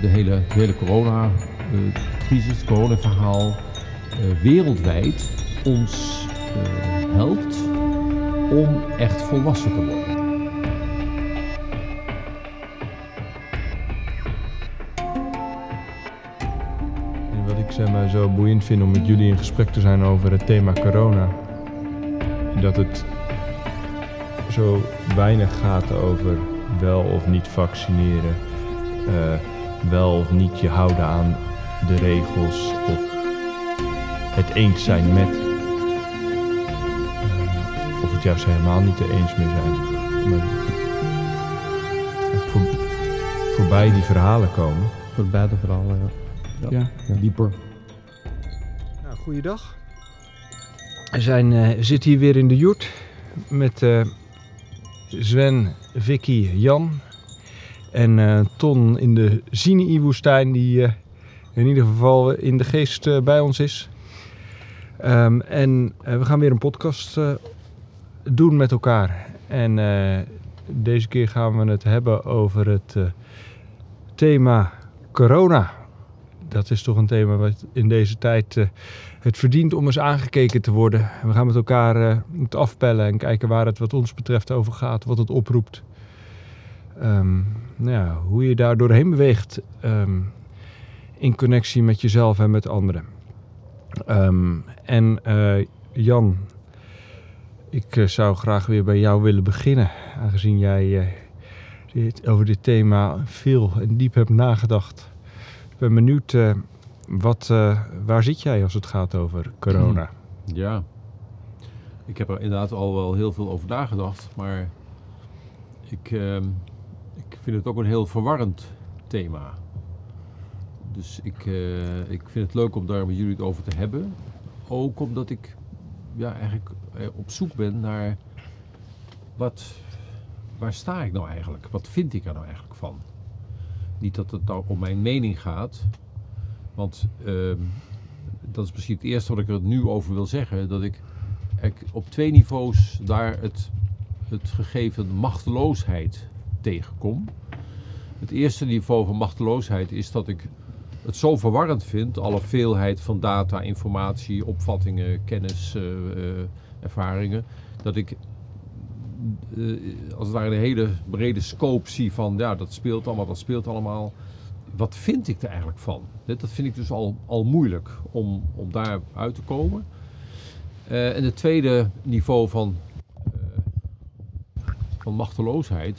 de hele, de hele corona-crisis, het coronaverhaal, uh, wereldwijd ons uh, helpt om echt volwassen te worden. En wat ik zeg maar zo boeiend vind om met jullie in gesprek te zijn over het thema corona, dat het zo weinig gaat over wel of niet vaccineren, wel of niet je houden aan de regels of het eens zijn met. Uh, of het juist helemaal niet er eens mee zijn. Maar voor, voorbij die verhalen komen. Voorbij de verhalen, ja. Ja, ja. dieper. Nou, goeiedag. We zijn, uh, zitten hier weer in de joert met uh, Sven, Vicky, Jan en uh, Ton in de Sinai-woestijn die uh, in ieder geval in de geest uh, bij ons is. Um, en we gaan weer een podcast doen met elkaar. En deze keer gaan we het hebben over het thema corona. Dat is toch een thema wat in deze tijd het verdient om eens aangekeken te worden. We gaan met elkaar het afpellen en kijken waar het wat ons betreft over gaat, wat het oproept. Um, nou ja, hoe je daar doorheen beweegt um, in connectie met jezelf en met anderen. Um, en uh, Jan, ik uh, zou graag weer bij jou willen beginnen, aangezien jij dit, over dit thema veel en diep hebt nagedacht. Ik ben benieuwd wat, waar zit jij als het gaat over corona? Ja, ik heb er inderdaad al wel heel veel over nagedacht, maar ik, ik vind het ook een heel verwarrend thema. Dus ik, uh, ik vind het leuk om daar met jullie het over te hebben. Ook omdat ik ja, eigenlijk op zoek ben naar wat, waar sta ik nou eigenlijk? Wat vind ik er nou eigenlijk van? Niet dat het nou om mijn mening gaat, want uh, dat is misschien het eerste wat ik er nu over wil zeggen. Dat ik op twee niveaus daar het, het gegeven machteloosheid tegenkom. Het eerste niveau van machteloosheid is dat ik het zo verwarrend vind, alle veelheid van data, informatie, opvattingen, kennis, uh, uh, ervaringen, dat ik uh, als het ware een hele brede scope zie van ja, dat speelt allemaal, dat speelt allemaal wat vind ik er eigenlijk van? Dat vind ik dus al, al moeilijk om, om daar uit te komen. En het tweede niveau van, van machteloosheid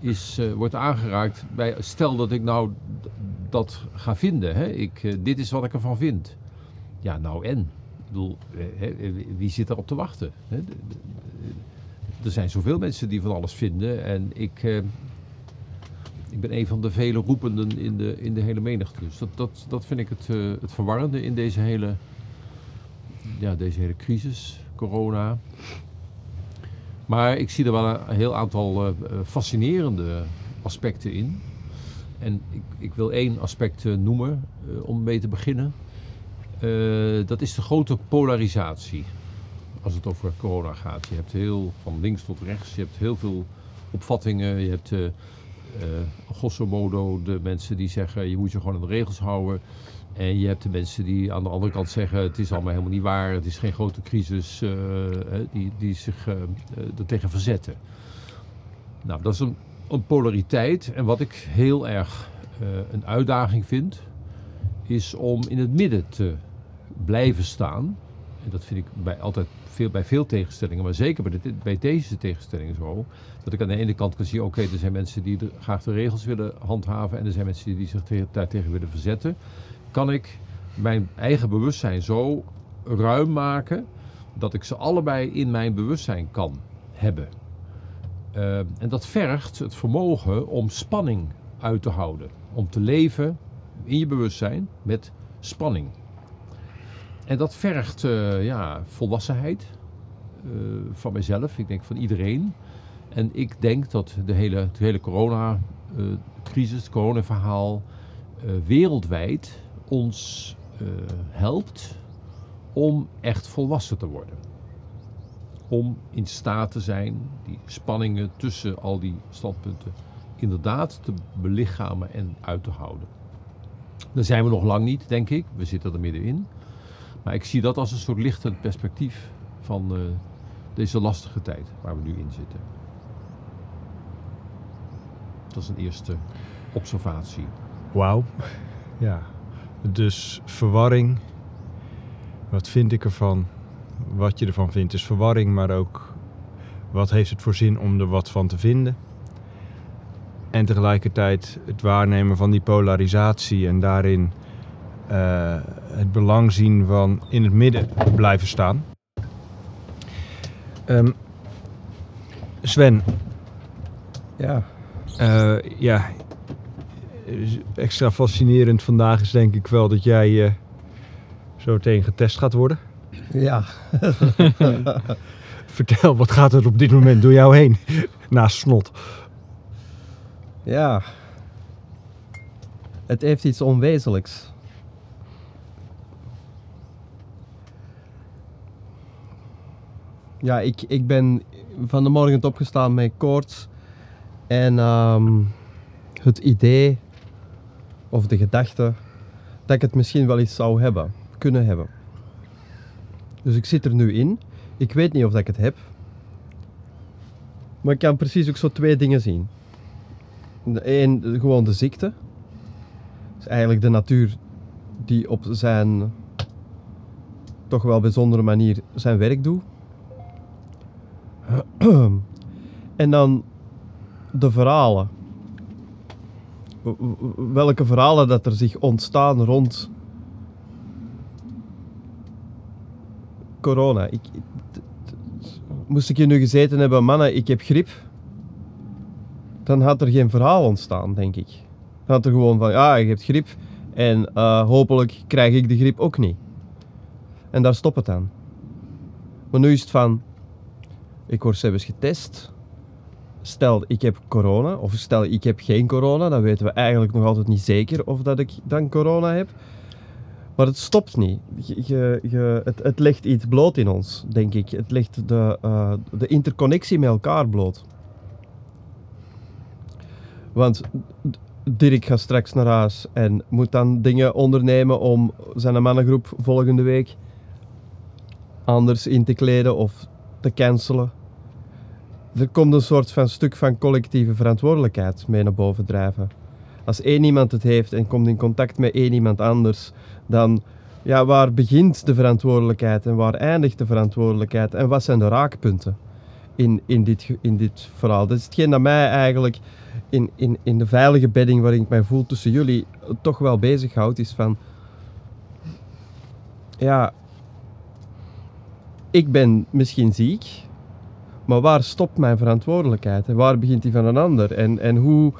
is, uh, wordt aangeraakt bij, stel dat ik nou dat ga vinden. Hè? Ik, dit is wat ik ervan vind. Ja, nou en? Ik bedoel, wie zit erop te wachten? Hè? Er zijn zoveel mensen die van alles vinden en ik ik ben een van de vele roependen in de, in de hele menigte. Dus dat, dat, dat vind ik het, het verwarrende in deze hele, ja, deze hele crisis, corona. Maar ik zie er wel een heel aantal uh, fascinerende aspecten in. En ik, ik wil één aspect uh, noemen om mee te beginnen. dat is de grote polarisatie als het over corona gaat. Je hebt heel van links tot rechts, je hebt heel veel opvattingen, je hebt uh, grosso modo de mensen die zeggen je moet je gewoon aan de regels houden. En je hebt de mensen die aan de andere kant zeggen het is allemaal helemaal niet waar, het is geen grote crisis, uh, die, die zich uh, er verzetten. Nou, dat is een, polariteit. En wat ik heel erg een uitdaging vind, is om in het midden te blijven staan. En dat vind ik bij, altijd veel, bij veel tegenstellingen, maar zeker bij, de, bij deze tegenstellingen zo. Dat ik aan de ene kant kan zien, oké, er zijn mensen die graag de regels willen handhaven en er zijn mensen die zich te, daartegen willen verzetten. Kan ik mijn eigen bewustzijn zo ruim maken dat ik ze allebei in mijn bewustzijn kan hebben. Uh, en dat vergt het vermogen om spanning uit te houden. Om te leven in je bewustzijn met spanning. En dat vergt uh, ja, volwassenheid uh, van mijzelf, ik denk van iedereen. En ik denk dat de hele, de hele corona-crisis, het coronaverhaal, wereldwijd ons helpt om echt volwassen te worden. Om in staat te zijn die spanningen tussen al die standpunten inderdaad te belichamen en uit te houden. Daar zijn we nog lang niet, denk ik. We zitten er middenin. Maar ik zie dat als een soort lichtend perspectief van eh, deze lastige tijd waar we nu in zitten. Dat is een eerste observatie. Wauw. Ja. Dus verwarring. Wat vind ik ervan? Wat je ervan vindt is verwarring, maar ook wat heeft het voor zin om er wat van te vinden? En tegelijkertijd het waarnemen van die polarisatie en daarin eh, het belang zien van in het midden blijven staan. Ehm, Sven, Ja, eh, ja, extra fascinerend vandaag is denk ik wel dat jij eh, zo meteen getest gaat worden. ja. Vertel, wat gaat er op dit moment door jou heen? Naast snot. ja. Het heeft iets onwezenlijks. Ja, ik, ik ben van de morgen opgestaan met koorts. En ehm, het idee of de gedachte dat ik het misschien wel eens zou hebben, kunnen hebben. Dus ik zit er nu in. Ik weet niet of ik het heb. Maar ik kan precies ook zo twee dingen zien. Eén, gewoon de ziekte. Is eigenlijk de natuur die op zijn toch wel bijzondere manier zijn werk doet. En dan de verhalen. Welke verhalen dat er zich ontstaan rond corona. Ik, moest ik hier nu gezeten hebben, mannen, ik heb griep. Dan had er geen verhaal ontstaan, denk ik. Dan had er gewoon van, ja, je hebt griep. En eh, hopelijk krijg ik de griep ook niet. En daar stopt het aan. Maar nu is het van, ik word zelfs getest. Stel, ik heb corona, of stel, ik heb geen corona, dan weten we eigenlijk nog altijd niet zeker of dat ik dan corona heb. Maar het stopt niet. Je, je, het, het legt iets bloot in ons, denk ik. Het legt de, eh, de interconnectie met elkaar bloot. Want Dirk gaat straks naar huis en moet dan dingen ondernemen om zijn mannengroep volgende week anders in te kleden of te cancelen. Er komt een soort van stuk van collectieve verantwoordelijkheid mee naar boven drijven. Als één iemand het heeft en komt in contact met één iemand anders, dan ja, waar begint de verantwoordelijkheid en waar eindigt de verantwoordelijkheid en wat zijn de raakpunten in, in, dit, in dit verhaal? Dat is hetgeen dat mij eigenlijk in, in, in de veilige bedding waarin ik mij voel tussen jullie toch wel bezighoudt, is van ja, ik ben misschien ziek, maar waar stopt mijn verantwoordelijkheid en waar begint die van een ander? En, en, hoe,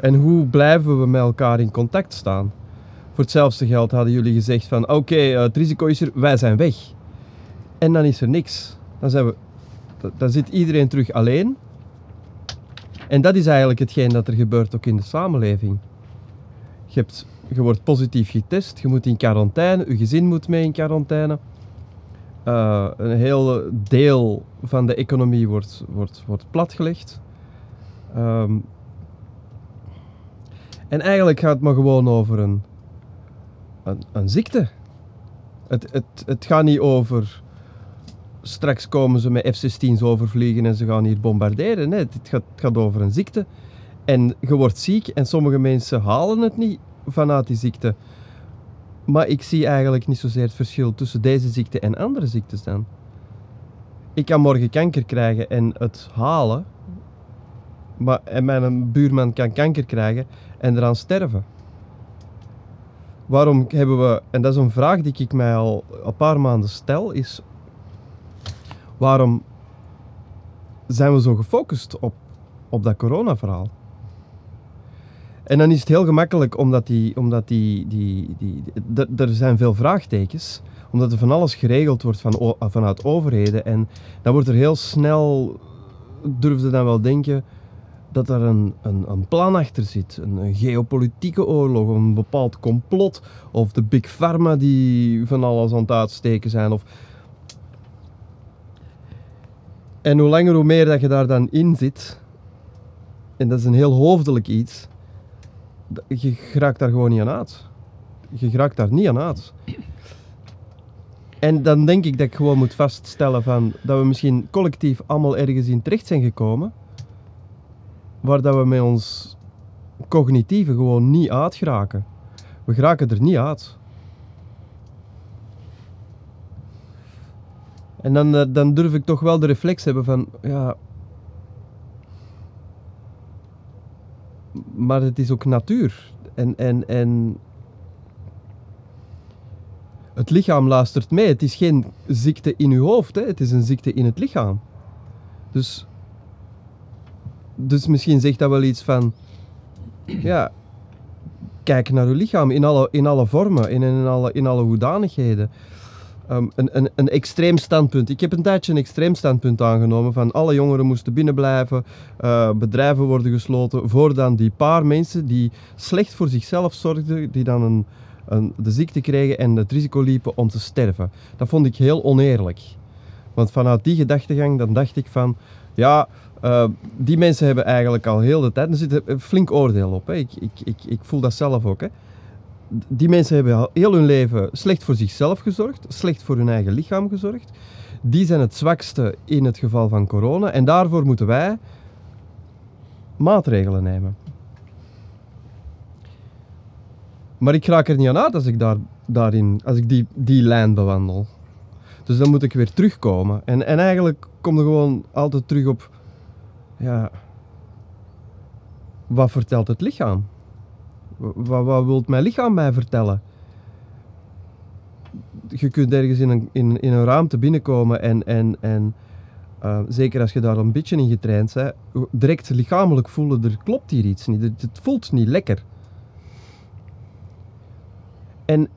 en hoe blijven we met elkaar in contact staan? Voor hetzelfde geld hadden jullie gezegd van oké, eh, het risico is er, wij zijn weg. En dan is er niks. Dan, zijn we, dan- zit iedereen terug alleen. En dat is eigenlijk hetgeen dat er gebeurt ook in de samenleving. Je, hebt, je wordt positief getest, je moet in quarantaine, je gezin moet mee in quarantaine. Eh, een heel deel van de economie wordt, wordt, wordt platgelegd. Ehm, en eigenlijk gaat het maar gewoon over een, een, ziekte. Het, het, het gaat niet over straks komen ze met F-16's overvliegen en ze gaan hier bombarderen. Nee, het gaat, het gaat over een ziekte. En je wordt ziek en sommige mensen halen het niet vanuit die ziekte. Maar ik zie eigenlijk niet zozeer het verschil tussen deze ziekte en andere ziektes dan. Ik kan morgen kanker krijgen en het halen. Maar, en mijn buurman kan kanker krijgen en eraan sterven. Waarom hebben we, en dat is een vraag die ik mij al een paar maanden stel, is waarom zijn we zo gefocust op, op dat corona-verhaal? En dan is het heel gemakkelijk omdat die, omdat die, die, die, er zijn veel vraagtekens, omdat er van alles geregeld wordt van, vanuit overheden en dan wordt er heel snel, durfde dan wel denken, dat er een, een, een plan achter zit. Een, geopolitieke oorlog, of een bepaald complot. Of de Big Pharma die van alles aan het uitsteken zijn. Of... En hoe langer hoe meer dat je daar dan in zit, en dat is een heel hoofdelijk iets, je geraakt daar gewoon niet aan uit. Je geraakt daar niet aan uit. En dan denk ik dat ik gewoon moet vaststellen van, dat we misschien collectief allemaal ergens in terecht zijn gekomen, waar dat we met ons cognitieve gewoon niet uit geraken. We geraken er niet uit. En dan, eh, dan durf ik toch wel de reflex hebben van, ja. Maar het is ook natuur. En, en, en het lichaam luistert mee. Het is geen ziekte in uw hoofd, hè. het is een ziekte in het lichaam. Dus, dus misschien zegt dat wel iets van, ja, kijk naar uw lichaam in alle, in alle vormen, in, in, alle, in alle hoedanigheden. Ehm, een, een, extreem standpunt. Ik heb een tijdje een extreem standpunt aangenomen van alle jongeren moesten binnenblijven, eh, bedrijven worden gesloten, voor dan die paar mensen die slecht voor zichzelf zorgden, die dan een, een, de ziekte kregen en het risico liepen om te sterven. Dat vond ik heel oneerlijk. Want vanuit die gedachtegang dan dacht ik van, ja, eh, die mensen hebben eigenlijk al heel de tijd, er zit een flink oordeel op, hè. Ik, ik, ik, ik voel dat zelf ook. Hè die mensen hebben heel hun leven slecht voor zichzelf gezorgd, slecht voor hun eigen lichaam gezorgd. Die zijn het zwakste in het geval van corona en daarvoor moeten wij maatregelen nemen. Maar ik raak er niet aan uit als ik, daar, daarin, als ik die, die lijn bewandel. Dus dan moet ik weer terugkomen. En, en eigenlijk kom je gewoon altijd terug op, ja, wat vertelt het lichaam? Wat, wat wil mijn lichaam mij vertellen? Je kunt ergens in een, in, in een ruimte binnenkomen en, en, en uh, zeker als je daar een beetje in getraind bent, direct lichamelijk voelen, er klopt hier iets niet. Het, voelt niet lekker. En,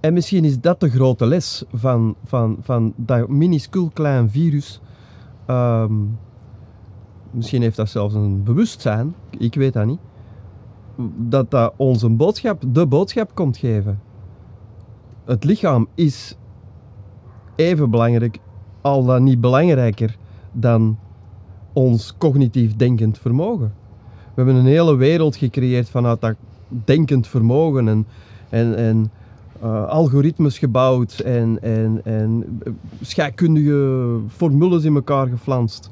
en misschien is dat de grote les van, van, van dat minuscuul klein virus. Um, misschien heeft dat zelfs een bewustzijn, ik weet dat niet dat dat ons een boodschap, de boodschap komt geven. Het lichaam is even belangrijk, al dan niet belangrijker dan ons cognitief denkend vermogen. We hebben een hele wereld gecreëerd vanuit dat denkend vermogen en, en, en uh, algoritmes gebouwd en, en, en scheikundige formules in elkaar geflanst.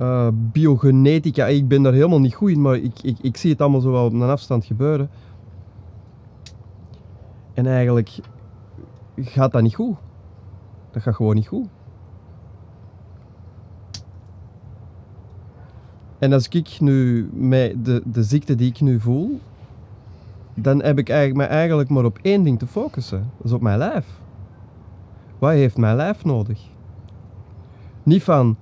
Uh, biogenetica, ik ben daar helemaal niet goed in, maar ik, ik, ik zie het allemaal zo wel op een afstand gebeuren. En eigenlijk gaat dat niet goed. Dat gaat gewoon niet goed. En als ik nu met de, de ziekte die ik nu voel, dan heb ik eigenlijk, me eigenlijk maar op één ding te focussen. Dat is op mijn lijf. Wat heeft mijn lijf nodig? Niet van,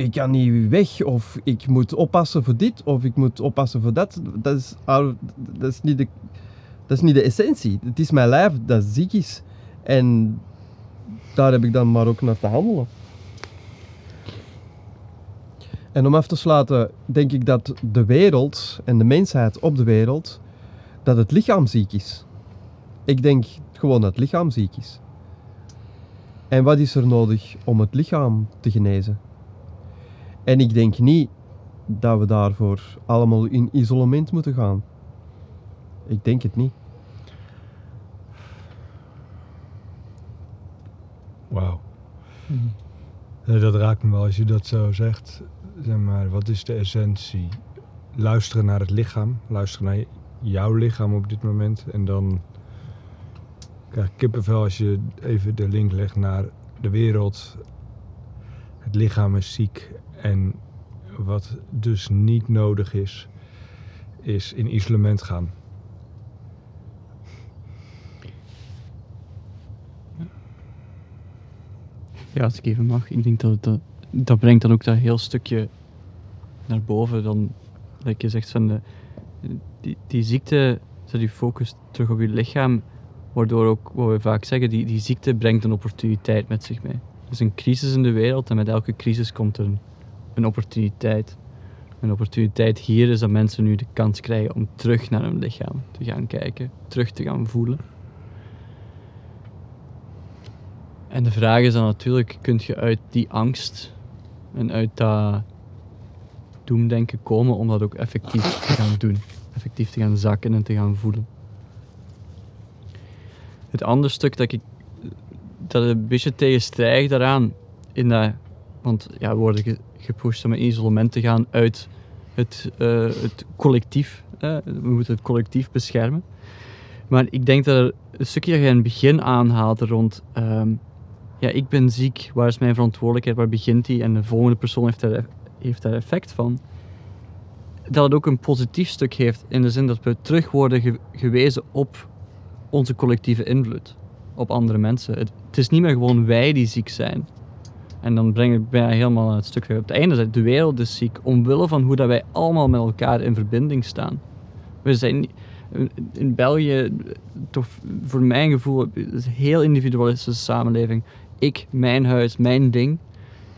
ik kan niet weg of ik moet oppassen voor dit of ik moet oppassen voor dat. Dat is, dat is, niet, de, dat is niet de essentie. Het is mijn lijf dat ziek is. En daar heb ik dan maar ook naar te handelen. En om af te sluiten, denk ik dat de wereld en de mensheid op de wereld, dat het lichaam ziek is. Ik denk gewoon dat het lichaam ziek is. En wat is er nodig om het lichaam te genezen? En ik denk niet dat we daarvoor allemaal in isolement moeten gaan. Ik denk het niet. Wauw. Mm. Dat raakt me wel als je dat zo zegt. Zeg maar, wat is de essentie? Luisteren naar het lichaam, luisteren naar jouw lichaam op dit moment. En dan krijg ik kippenvel als je even de link legt naar de wereld. Het lichaam is ziek en wat dus niet nodig is, is in isolement gaan. Ja, als ik even mag. Ik denk dat dat, brengt dan ook dat heel stukje naar boven. Dan, dat je zegt van de, die, die ziekte zet je focus terug op je lichaam. Waardoor ook, wat we vaak zeggen, die, die ziekte brengt een opportuniteit met zich mee. Is een crisis in de wereld en met elke crisis komt er een, een opportuniteit. Een opportuniteit hier is dat mensen nu de kans krijgen om terug naar hun lichaam te gaan kijken, terug te gaan voelen. En de vraag is dan natuurlijk, kun je uit die angst en uit dat doemdenken komen om dat ook effectief te gaan doen. Effectief te gaan zakken en te gaan voelen. Het andere stuk dat ik dat een beetje tegenstrijdig daaraan, in dat, want ja, we worden ge- gepusht om in isolement te gaan uit het, eh, het collectief. we moeten het collectief beschermen. Maar ik denk dat er een stukje dat je in het begin aanhaalt rond, ehm, ja, ik ben ziek, waar is mijn verantwoordelijkheid, waar begint die en de volgende persoon heeft daar, heeft daar effect van. Dat het ook een positief stuk heeft in de zin dat we terug worden ge- gewezen op onze collectieve invloed op andere mensen. Het, het is niet meer gewoon wij die ziek zijn. En dan breng ik bijna helemaal het stuk op het einde. De wereld is ziek omwille van hoe dat wij allemaal met elkaar in verbinding staan. We zijn in België, toch voor mijn gevoel, is een heel individualistische samenleving. Ik, mijn huis, mijn ding.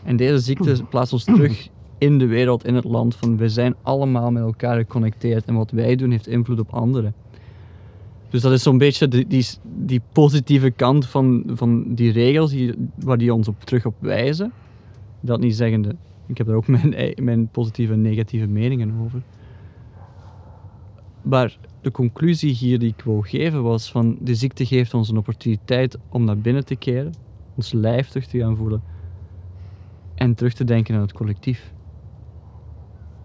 En deze ziekte plaatst ons terug in de wereld, in het land. Van we zijn allemaal met elkaar geconnecteerd. En wat wij doen heeft invloed op anderen. Dus dat is zo'n beetje die, die, die positieve kant van, van die regels die, waar die ons op, terug op wijzen. Dat niet zeggende, ik heb daar ook mijn, mijn positieve en negatieve meningen over. Maar de conclusie hier die ik wou geven was van de ziekte geeft ons een opportuniteit om naar binnen te keren, ons lijf terug te gaan voelen en terug te denken aan het collectief.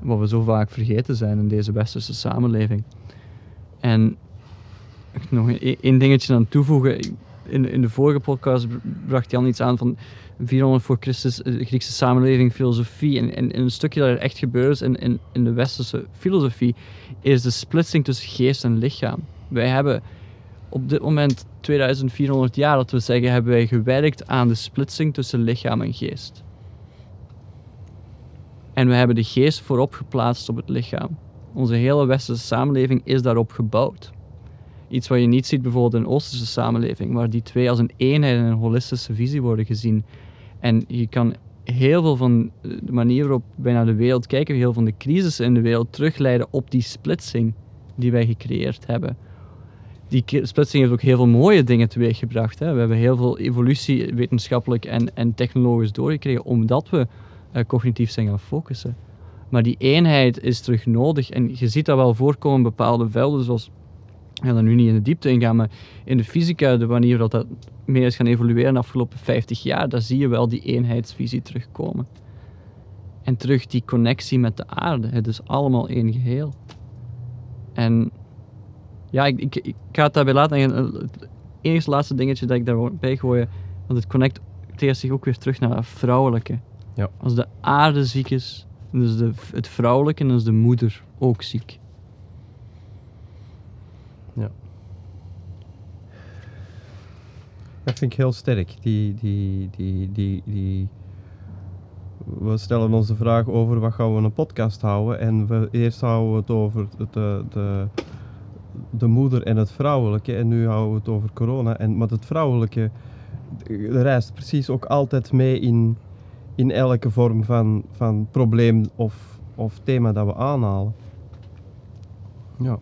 Wat we zo vaak vergeten zijn in deze westerse samenleving. En nog één dingetje aan toevoegen. In, in de vorige podcast br- bracht Jan iets aan van 400 voor Christus, eh, Griekse samenleving, filosofie. En, en, en een stukje dat er echt gebeurt is in, in, in de westerse filosofie, is de splitsing tussen geest en lichaam. Wij hebben op dit moment, 2400 jaar, dat we zeggen, hebben wij gewerkt aan de splitsing tussen lichaam en geest. En we hebben de geest voorop geplaatst op het lichaam. Onze hele westerse samenleving is daarop gebouwd. Iets wat je niet ziet bijvoorbeeld in een Oosterse samenleving, waar die twee als een eenheid en een holistische visie worden gezien. En je kan heel veel van de manier waarop wij naar de wereld kijken, heel veel van de crisissen in de wereld terugleiden op die splitsing die wij gecreëerd hebben. Die splitsing heeft ook heel veel mooie dingen teweeggebracht. We hebben heel veel evolutie wetenschappelijk en, en technologisch doorgekregen, omdat we eh, cognitief zijn gaan focussen. Maar die eenheid is terug nodig. En je ziet dat wel voorkomen in bepaalde velden, zoals ik ga daar nu niet in de diepte ingaan, maar in de fysica, de manier dat dat meer is gaan evolueren de afgelopen 50 jaar, daar zie je wel die eenheidsvisie terugkomen. En terug die connectie met de aarde. Het is allemaal één geheel. En ja, ik, ik, ik ga het daarbij laten. En het enige laatste dingetje dat ik daarbij gooi, want het connecteert zich ook weer terug naar het vrouwelijke. Ja. Als de aarde ziek is, dan is de, het vrouwelijke dan is de moeder ook ziek. Dat vind ik heel sterk. Die, die, die, die, die... We stellen ons de vraag over wat gaan we een podcast houden. En we, eerst houden we het over de, de, de, de moeder en het vrouwelijke. En nu houden we het over corona. En, maar het vrouwelijke eh, reist precies ook altijd mee in, in elke vorm van, van probleem of, of thema dat we aanhalen. Ja.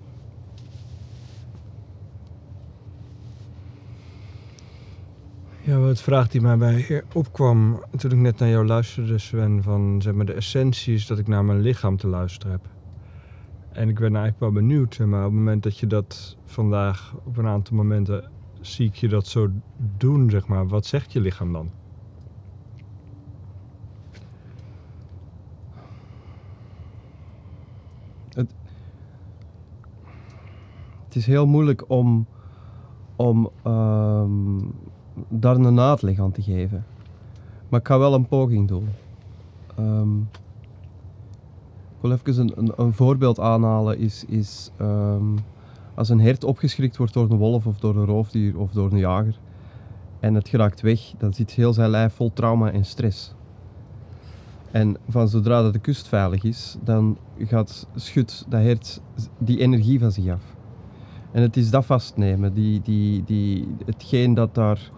Ja, wat vraag die mij bij opkwam toen ik net naar jou luisterde, Sven, van zeg maar de essentie is dat ik naar mijn lichaam te luisteren heb. En ik ben eigenlijk wel benieuwd, maar op het moment dat je dat vandaag op een aantal momenten zie ik je dat zo doen, zeg maar. Wat zegt je lichaam dan? Het is heel moeilijk om, om ehm, daar een uitleg aan te geven. Maar ik ga wel een poging doen. Ehm, ik wil even een, een, een voorbeeld aanhalen. Is, is ehm, als een hert opgeschrikt wordt door een wolf of door een roofdier of door een jager en het geraakt weg, dan zit heel zijn lijf vol trauma en stress. En van zodra dat de kust veilig is, dan gaat schudt dat hert die energie van zich af. En het is dat vastnemen, die, die, die, hetgeen dat daar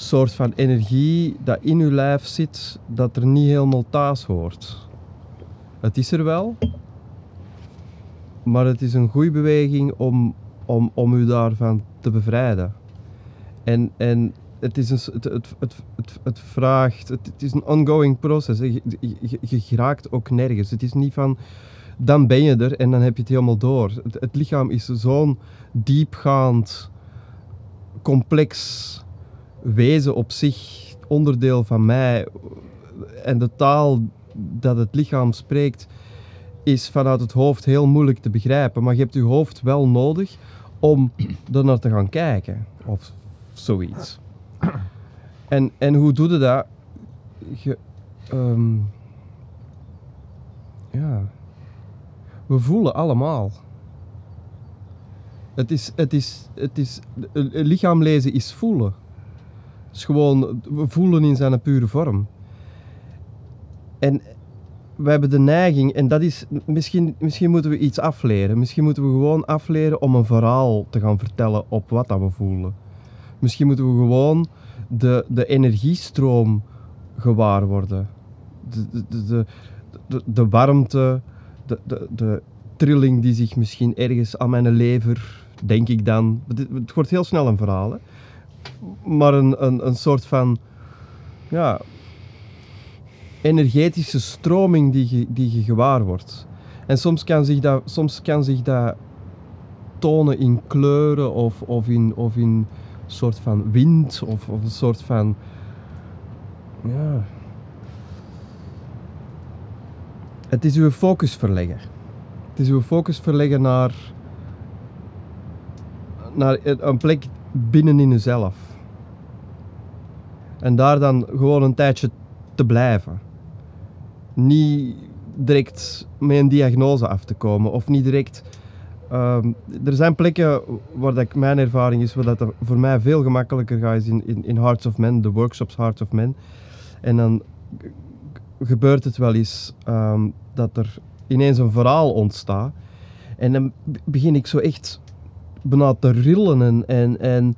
soort van energie dat in uw lijf zit, dat er niet helemaal thuis hoort. Het is er wel, maar het is een goede beweging om, om, om u daarvan te bevrijden. En, en het, is een, het, het, het, het, vraagt, het, is een ongoing proces. Je, je, je, geraakt ook nergens. Het is niet van, dan ben je er en dan heb je het helemaal door. Het lichaam is zo'n diepgaand, complex wezen op zich, onderdeel van mij. En de taal dat het lichaam spreekt, is vanuit het hoofd heel moeilijk te begrijpen. Maar je hebt je hoofd wel nodig om er naar te gaan kijken. Of zoiets. En, en hoe doe je dat? Je, ehm, ja. We voelen allemaal. Het is, het is, het is, lichaam lezen is voelen. Is gewoon, voelen in zijn pure vorm. En we hebben de neiging, en dat is, misschien, misschien moeten we iets afleren. Misschien moeten we gewoon afleren om een verhaal te gaan vertellen op wat dat we voelen. Misschien moeten we gewoon de, de energiestroom gewaar worden. De, de, de, de, de, de warmte, de, de, de trilling die zich misschien ergens aan mijn lever, denk ik dan. Het, het wordt heel snel een verhaal, hè? Maar een, een, een soort van ja, energetische stroming die je, die je gewaar wordt. En soms kan zich dat, soms kan zich dat tonen in kleuren of, of in, of in een soort van wind of, of een soort van. Ja. Het is uw focus verleggen. Het is uw focus verleggen naar, naar een plek binnenin uzelf. En daar dan gewoon een tijdje te blijven. Niet direct met een diagnose af te komen of niet direct. ehm, er zijn plekken waar dat mijn ervaring is, waar dat voor mij veel gemakkelijker gaat, is in, in, in Hearts of Men, de workshops Hearts of Men. En dan gebeurt het wel eens ehm, dat er ineens een verhaal ontstaat. En dan begin ik zo echt bijna te rillen en, en, en,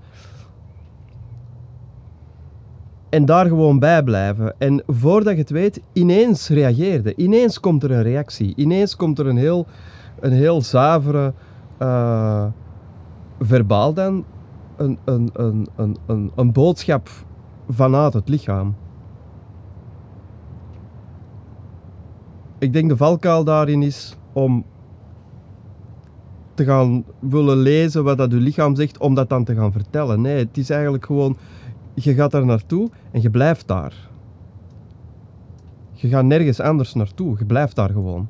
en daar gewoon bij blijven. En voordat je het weet, ineens reageerde. Ineens komt er een reactie. Ineens komt er een heel, een heel zuivere, eh, verbaal dan, een, een, een, een, een, een boodschap vanuit het lichaam. Ik denk de valkuil daarin is om gaan willen lezen wat dat je lichaam zegt, om dat dan te gaan vertellen. Nee, het is eigenlijk gewoon, je gaat daar naartoe en je blijft daar. Je gaat nergens anders naartoe, je blijft daar gewoon.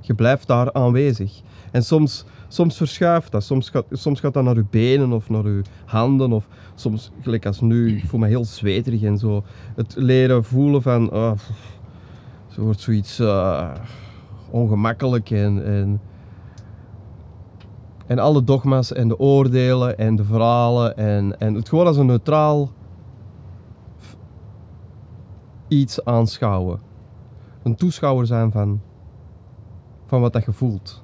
Je blijft daar aanwezig. En soms, soms verschuift dat, soms gaat, soms gaat dat naar je benen of naar je handen, of soms, gelijk als nu, ik voel me heel zweterig en zo. Het leren voelen van, pff, zo wordt zoiets eh, ongemakkelijk en, en en alle dogma's en de oordelen en de verhalen en, en het gewoon als een neutraal iets aanschouwen. Een toeschouwer zijn van, van wat dat je voelt.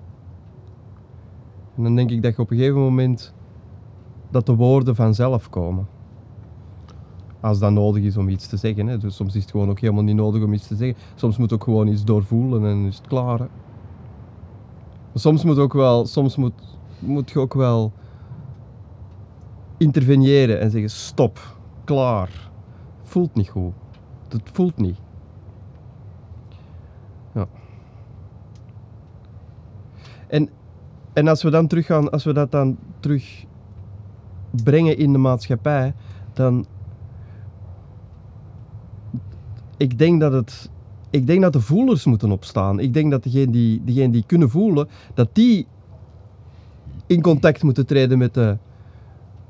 En dan denk ik dat je op een gegeven moment dat de woorden vanzelf komen. Als dat nodig is om iets te zeggen. Hè. Dus soms is het gewoon ook helemaal niet nodig om iets te zeggen. Soms moet ook gewoon iets doorvoelen en is het klaar. Soms moet ook wel, soms moet, moet je ook wel interveneren en zeggen stop, klaar. Voelt niet goed. Het voelt niet. Ja. En, en als we dan teruggaan, als we dat dan terug brengen in de maatschappij, dan ik denk dat het ik denk dat de voelers moeten opstaan. Ik denk dat degenen die, diegenen die kunnen voelen, dat die contact moeten treden met de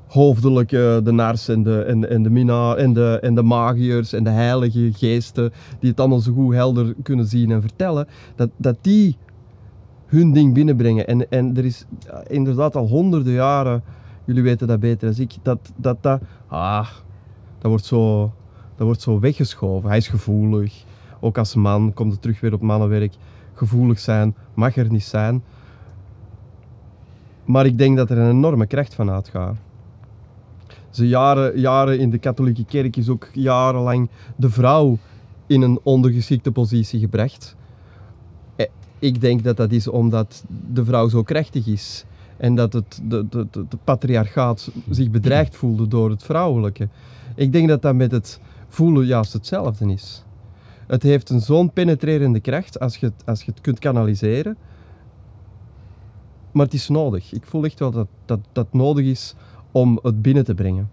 hoofdelijke, de nars en de, en, en de mina en de, en de magiërs en de heilige geesten, die het allemaal zo goed helder kunnen zien en vertellen, dat, dat die hun ding binnenbrengen. En, en er is inderdaad al honderden jaren, jullie weten dat beter dan ik, dat dat, dat, ah, dat, wordt zo, dat wordt zo weggeschoven. Hij is gevoelig. Ook als man komt het terug weer op mannenwerk. Gevoelig zijn mag er niet zijn. Maar ik denk dat er een enorme kracht van uitgaat. Ze jaren, jaren in de katholieke kerk is ook jarenlang de vrouw in een ondergeschikte positie gebracht. Eh, Ik denk dat dat is omdat de vrouw zo krachtig is. En dat het de, de, patriarchaat zich bedreigd voelde door het vrouwelijke. Ik denk dat dat met het voelen juist hetzelfde is. Het heeft een zo'n penetrerende kracht als je, als je het kunt kanaliseren. Maar het is nodig. Ik voel echt wel dat dat, dat nodig is om het binnen te brengen.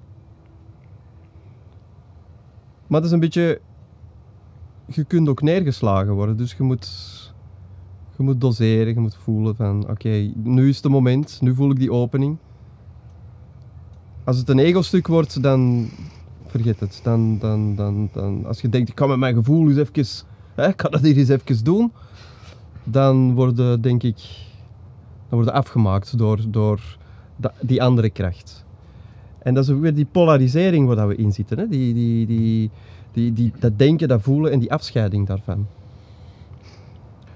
Maar het is een beetje. Je kunt ook neergeslagen worden, dus je moet, je moet doseren, je moet voelen van oké, nu is het moment, nu voel ik die opening. Als het een ego-stuk wordt, dan vergeet het. Dan, dan, dan, dan, als je denkt, ik kan met mijn gevoel eens even, hè, kan dat hier eens even doen, dan worden, denk ik, worden afgemaakt door, door die andere kracht. En dat is weer die polarisering waar we in zitten. Hè? Die, die, die, die, die, dat denken, dat voelen en die afscheiding daarvan.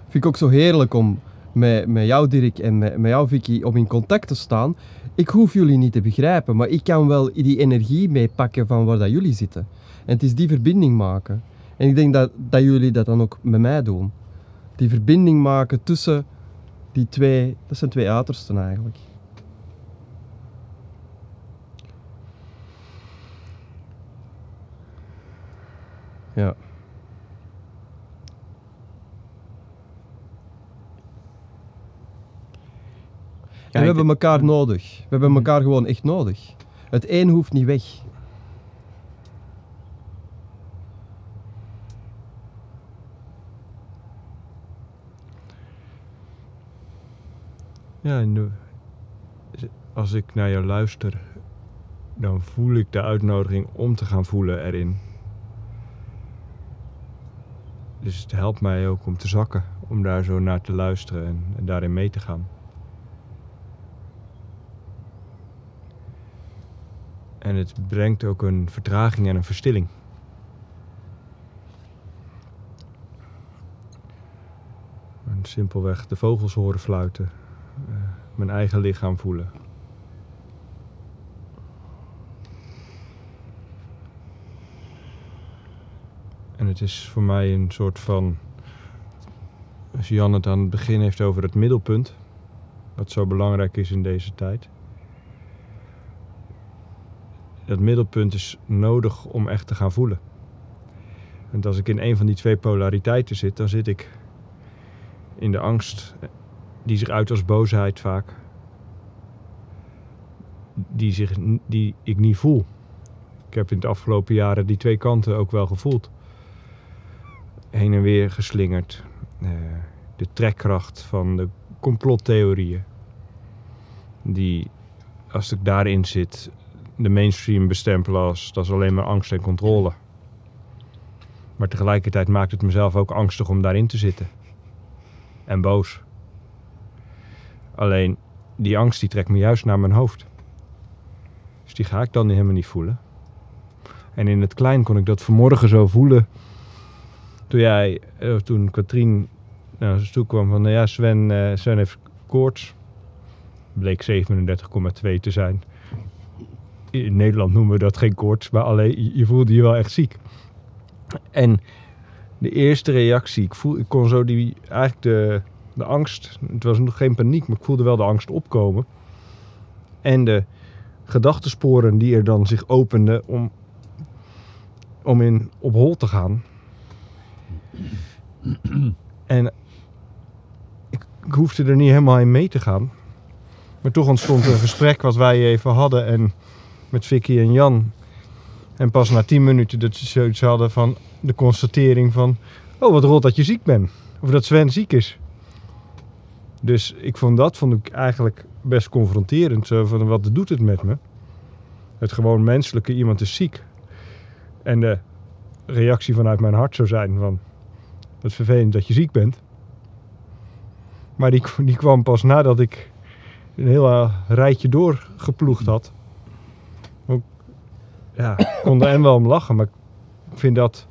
Vind ik ook zo heerlijk om met, met jou Dirk en met, met jou Vicky om in contact te staan. Ik hoef jullie niet te begrijpen, maar ik kan wel die energie meepakken van waar dat jullie zitten. En het is die verbinding maken. En ik denk dat, dat jullie dat dan ook met mij doen. Die verbinding maken tussen die twee, dat zijn twee uitersten eigenlijk. Ja. En we hebben elkaar nodig. We hebben elkaar gewoon echt nodig. Het een hoeft niet weg. Ja, als ik naar jou luister, dan voel ik de uitnodiging om te gaan voelen erin. Dus het helpt mij ook om te zakken, om daar zo naar te luisteren en, en daarin mee te gaan. En het brengt ook een vertraging en een verstilling. En simpelweg de vogels horen fluiten mijn eigen lichaam voelen. En het is voor mij een soort van. Als Jan het aan het begin heeft over het middelpunt, wat zo belangrijk is in deze tijd. Dat middelpunt is nodig om echt te gaan voelen. En als ik in een van die twee polariteiten zit, dan zit ik in de angst die zich uit als boosheid vaak. Die, zich, die ik niet voel. Ik heb in de afgelopen jaren die twee kanten ook wel gevoeld. Heen en weer geslingerd. Eh, de trekkracht van de complottheorieën. Die, als ik daarin zit, de mainstream bestempelen als dat is alleen maar angst en controle. Maar tegelijkertijd maakt het mezelf ook angstig om daarin te zitten. En boos. Alleen die angst die trekt me juist naar mijn hoofd. Dus die ga ik dan helemaal niet voelen. En in het klein kon ik dat vanmorgen zo voelen. Toen jij, eh, toen Katrien naar ons toe kwam van, nou ja, Sven, eh, Sven heeft koorts. Bleek 37,2 te zijn. In Nederland noemen we dat geen koorts, maar alleen je voelde je wel echt ziek. En de eerste reactie, ik, voel, ik kon zo die, eigenlijk de, de angst, het was nog geen paniek, maar ik voelde wel de angst opkomen. En de gedachtensporen die er dan zich openden om, om in op hol te gaan. En ik, ik hoefde er niet helemaal in mee te gaan. Maar toch ontstond een gesprek wat wij even hadden en met Vicky en Jan. En pas na tien minuten dat ze zoiets hadden van de constatering van... Oh, wat rot dat je ziek bent. Of dat Sven ziek is. Dus ik vond dat vond ik eigenlijk best confronterend. Van, wat doet het met me? Het gewoon menselijke, iemand is ziek. En de reactie vanuit mijn hart zou zijn van... Is vervelend dat je ziek bent. Maar die, die kwam pas nadat ik een heel eh, rijtje doorgeploegd had. Ook, ja, ik kon er en wel om lachen, maar ik vind dat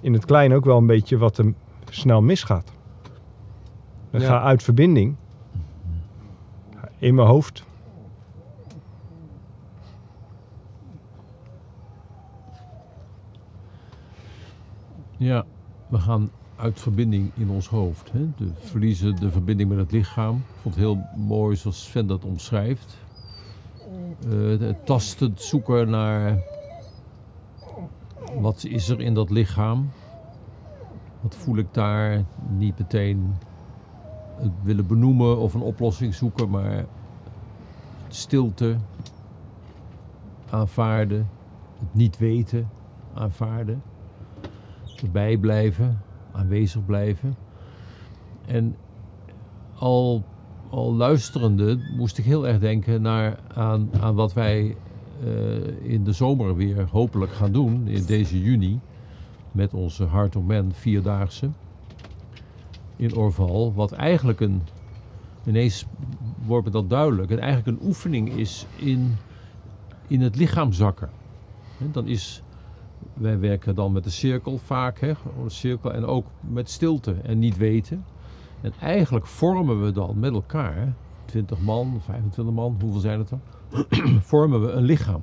in het klein ook wel een beetje wat er snel misgaat. Ik Ja. ga uit verbinding. In mijn hoofd. Ja, we gaan uit verbinding in ons hoofd. Hè? We verliezen de verbinding met het lichaam. Ik vond het heel mooi zoals Sven dat omschrijft. Eh, het tastend zoeken naar wat is er in dat lichaam. Wat voel ik daar? Niet meteen het willen benoemen of een oplossing zoeken, maar stilte aanvaarden, het niet weten aanvaarden, erbij blijven, aanwezig blijven. En al, al luisterende moest ik heel erg denken naar, aan, aan wat wij eh, in de zomer weer hopelijk gaan doen, in deze juni, met onze Heart of Man vierdaagse in Orval, wat eigenlijk een, ineens wordt me dat duidelijk, het eigenlijk een oefening is in, in het lichaam zakken. Dan is, wij werken dan met de cirkel vaak, hè, cirkel, en ook met stilte en niet weten. En eigenlijk vormen we dan met elkaar, 20 man, 25 man, hoeveel zijn het er? vormen we een lichaam.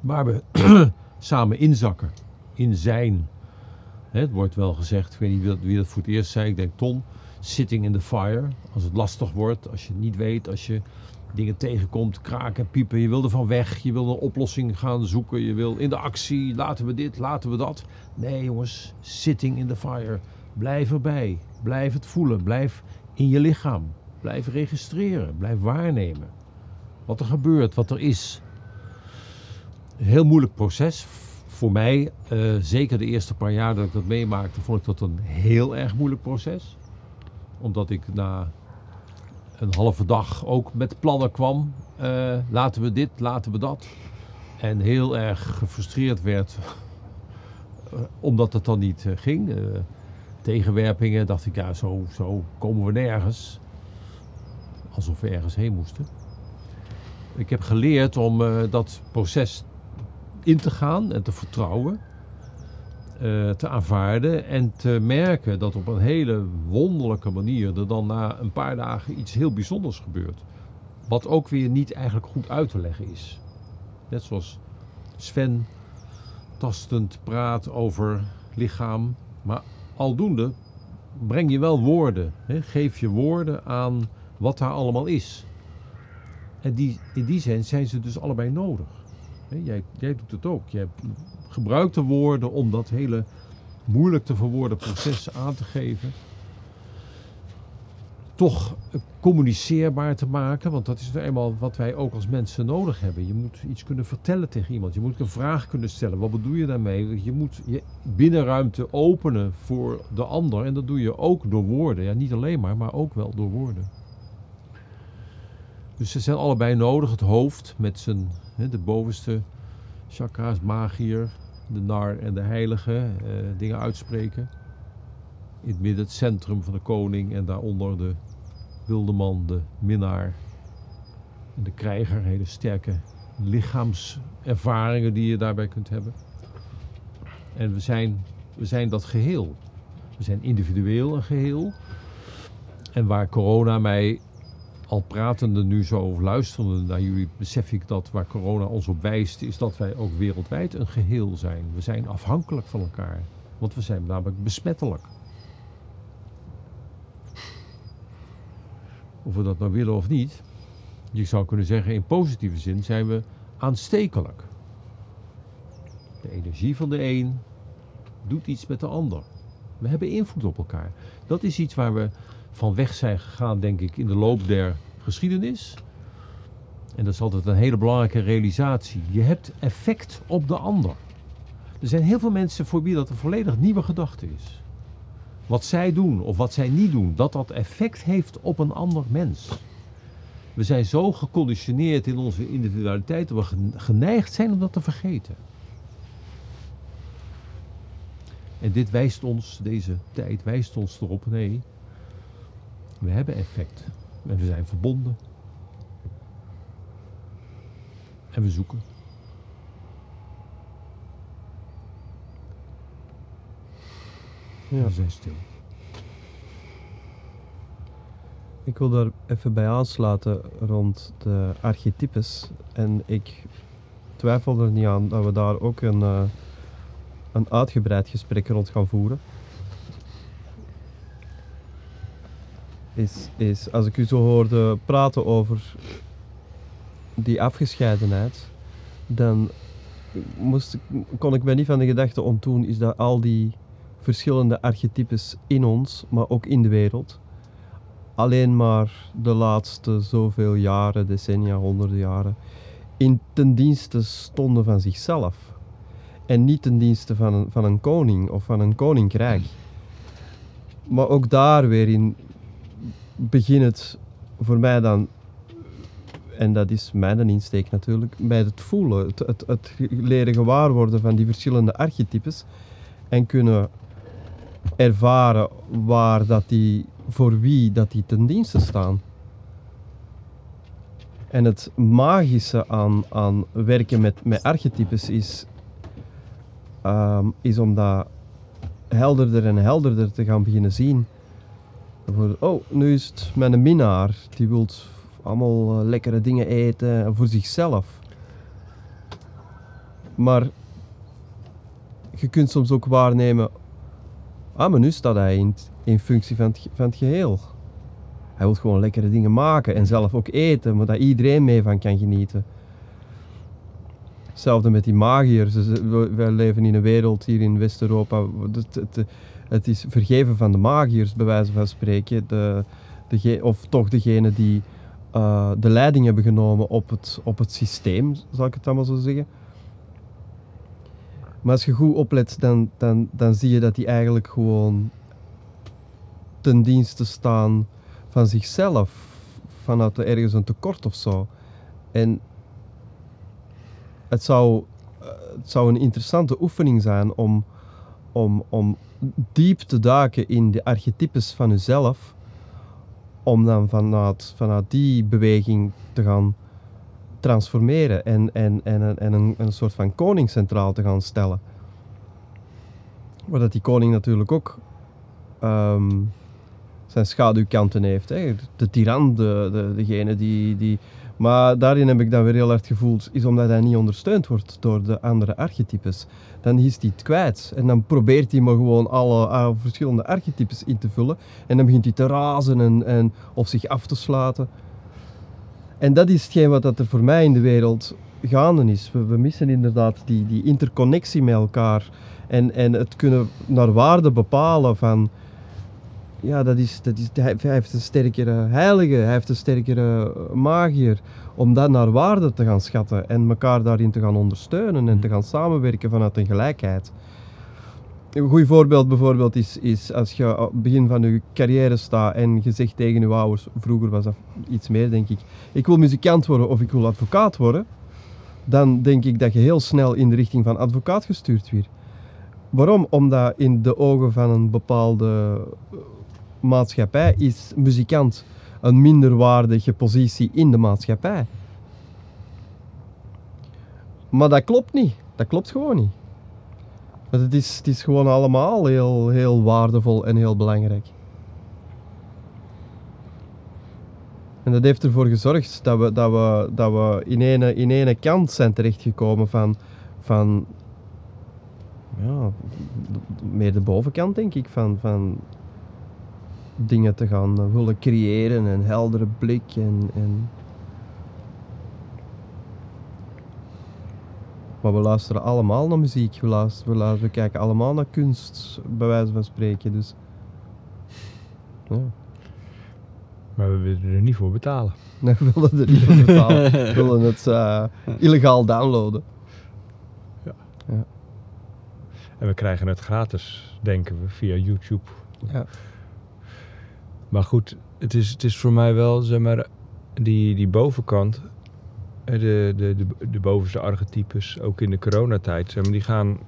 Waar we samen inzakken, in zijn. Het wordt wel gezegd, ik weet niet wie dat, wie dat voor het eerst zei, ik denk Ton, sitting in the fire. Als het lastig wordt, als je het niet weet, als je dingen tegenkomt, kraken en piepen, je wil er van weg, je wil een oplossing gaan zoeken, je wil in de actie, laten we dit, laten we dat. Nee jongens, sitting in the fire. Blijf erbij, blijf het voelen, blijf in je lichaam, blijf registreren, blijf waarnemen. Wat er gebeurt, wat er is. Een heel moeilijk proces. Voor mij, eh, zeker de eerste paar jaar dat ik dat meemaakte, vond ik dat een heel erg moeilijk proces. Omdat ik na een halve dag ook met plannen kwam. eh, laten we dit, laten we dat. En heel erg gefrustreerd werd eh, omdat het dan niet ging. Tegenwerpingen dacht ik, ja, zo, zo komen we nergens. Alsof we ergens heen moesten. Ik heb geleerd om dat proces in te gaan en te vertrouwen. eh, te aanvaarden en te merken dat op een hele wonderlijke manier er dan na een paar dagen iets heel bijzonders gebeurt. Wat ook weer niet eigenlijk goed uit te leggen is. Net zoals Sven tastend praat over lichaam, maar aldoende breng je wel woorden. Hè? Geef je woorden aan wat daar allemaal is. En die, in die zin zijn ze dus allebei nodig. Jij, jij doet het ook. Jij gebruikt de woorden om dat hele moeilijk te verwoorden proces aan te geven. Toch communiceerbaar te maken, want dat is nou eenmaal wat wij ook als mensen nodig hebben. Je moet iets kunnen vertellen tegen iemand. Je moet een vraag kunnen stellen. Wat bedoel je daarmee? Je moet je binnenruimte openen voor de ander. En dat doe je ook door woorden. Ja, niet alleen maar, maar ook wel door woorden. Dus ze zijn allebei nodig. Het hoofd met zijn, de bovenste chakra's, magier, de nar en de heilige, eh, dingen uitspreken. In het midden het centrum van de koning en daaronder de wildeman, de minnaar en de krijger. Hele sterke lichaamservaringen die je daarbij kunt hebben. En we zijn, we zijn dat geheel. We zijn individueel een geheel. En waar corona mij al pratende nu zo over luisterende naar jullie, besef ik dat waar corona ons op wijst, is dat wij ook wereldwijd een geheel zijn. We zijn afhankelijk van elkaar, want we zijn namelijk besmettelijk. Of we dat nou willen of niet, je zou kunnen zeggen in positieve zin zijn we aanstekelijk. De energie van de een doet iets met de ander. We hebben invloed op elkaar. Dat is iets waar we van weg zijn gegaan, denk ik, in de loop der geschiedenis. En dat is altijd een hele belangrijke realisatie. Je hebt effect op de ander. Er zijn heel veel mensen voor wie dat een volledig nieuwe gedachte is. Wat zij doen of wat zij niet doen, dat dat effect heeft op een ander mens. We zijn zo geconditioneerd in onze individualiteit dat we gen- geneigd zijn om dat te vergeten. En dit wijst ons, deze tijd wijst ons erop, nee, we hebben effect. En we zijn verbonden. En we zoeken. Ja. We zijn stil. Ik wil daar even bij aansluiten rond de archetypes. En ik twijfel er niet aan dat we daar ook een, eh, een uitgebreid gesprek rond gaan voeren. Is, is als ik u zo hoorde praten over die afgescheidenheid, dan moest kon ik mij niet van de gedachte ontdoen is dat al die verschillende archetypes in ons, maar ook in de wereld, alleen maar de laatste zoveel jaren, decennia, honderden jaren, in ten dienste stonden van zichzelf. En niet ten dienste van een, van een koning of van een koninkrijk. Maar ook daar weer in begint het voor mij dan, en dat is mijn insteek natuurlijk, bij het voelen, het, het, het leren gewaar worden van die verschillende archetypes en kunnen ervaren waar dat die, voor wie dat die ten dienste staan. En het magische aan, aan werken met, met archetypes is, ehm, is om dat helderder en helderder te gaan beginnen zien. Oh, nu is het mijn minnaar, die wil allemaal eh, lekkere dingen eten voor zichzelf. Maar je kunt soms ook waarnemen, ah, maar nu staat hij in, functie van het, van het geheel. Hij wil gewoon lekkere dingen maken en zelf ook eten, maar dat iedereen mee van kan genieten. Hetzelfde met die magiërs. Dus, Wij leven in een wereld hier in West-Europa. Het, het is vergeven van de magiërs, bij wijze van spreken. De, dege- of toch degene die eh, de leiding hebben genomen op het, op het systeem, zal ik het allemaal zo zeggen. Maar als je goed oplet, dan, dan, dan zie je dat die eigenlijk gewoon ten dienste staan van zichzelf. Vanuit ergens een tekort of zo. En het zou, eh, het zou een interessante oefening zijn om, om, om diep te duiken in de archetypes van jezelf. Om dan vanuit, vanuit die beweging te gaan transformeren en, en, en, en een, een soort van koning centraal te gaan stellen. Maar dat die koning natuurlijk ook ehm, zijn schaduwkanten heeft. Hè. De tiran, de, de, degene die, die... Maar daarin heb ik dan weer heel hard gevoeld, is omdat hij niet ondersteund wordt door de andere archetypes. Dan is hij het kwijt. En dan probeert hij maar gewoon alle, alle verschillende archetypes in te vullen. En dan begint hij te razen en, en, of zich af te sluiten. En dat is hetgeen wat dat er voor mij in de wereld gaande is. We, we missen inderdaad die, die interconnectie met elkaar. En, en het kunnen naar waarde bepalen van... Ja, dat is, dat is, hij heeft een sterkere heilige, hij heeft een sterkere magier. Om dat naar waarde te gaan schatten en elkaar daarin te gaan ondersteunen en te gaan samenwerken vanuit een gelijkheid. Een goed voorbeeld bijvoorbeeld is, is als je aan het begin van je carrière staat en je zegt tegen je ouders, vroeger was dat iets meer denk ik, ik wil muzikant worden of ik wil advocaat worden, dan denk ik dat je heel snel in de richting van advocaat gestuurd wordt. Waarom? Omdat in de ogen van een bepaalde maatschappij is muzikant een minderwaardige positie in de maatschappij. Maar dat klopt niet. Dat klopt gewoon niet. Want het is, het is gewoon allemaal heel, heel waardevol en heel belangrijk. En dat heeft ervoor gezorgd dat we, dat we, dat we in, ene, in ene kant zijn terechtgekomen van, van ja, meer de bovenkant denk ik, van, van dingen te gaan eh, willen creëren, een heldere blik en, en Maar we luisteren allemaal naar muziek, we, luisteren, we, luisteren, we kijken allemaal naar kunst, bij wijze van spreken. Dus, ja. Maar we willen er niet voor betalen. Nee, we willen er niet voor betalen. We willen het eh, illegaal downloaden. En we krijgen het gratis, denken we, via YouTube. Ja. Maar goed, het is, het is voor mij wel, zeg maar, die, die bovenkant, de, de, de, de bovenste archetypes, ook in de coronatijd, zeg maar, die gaan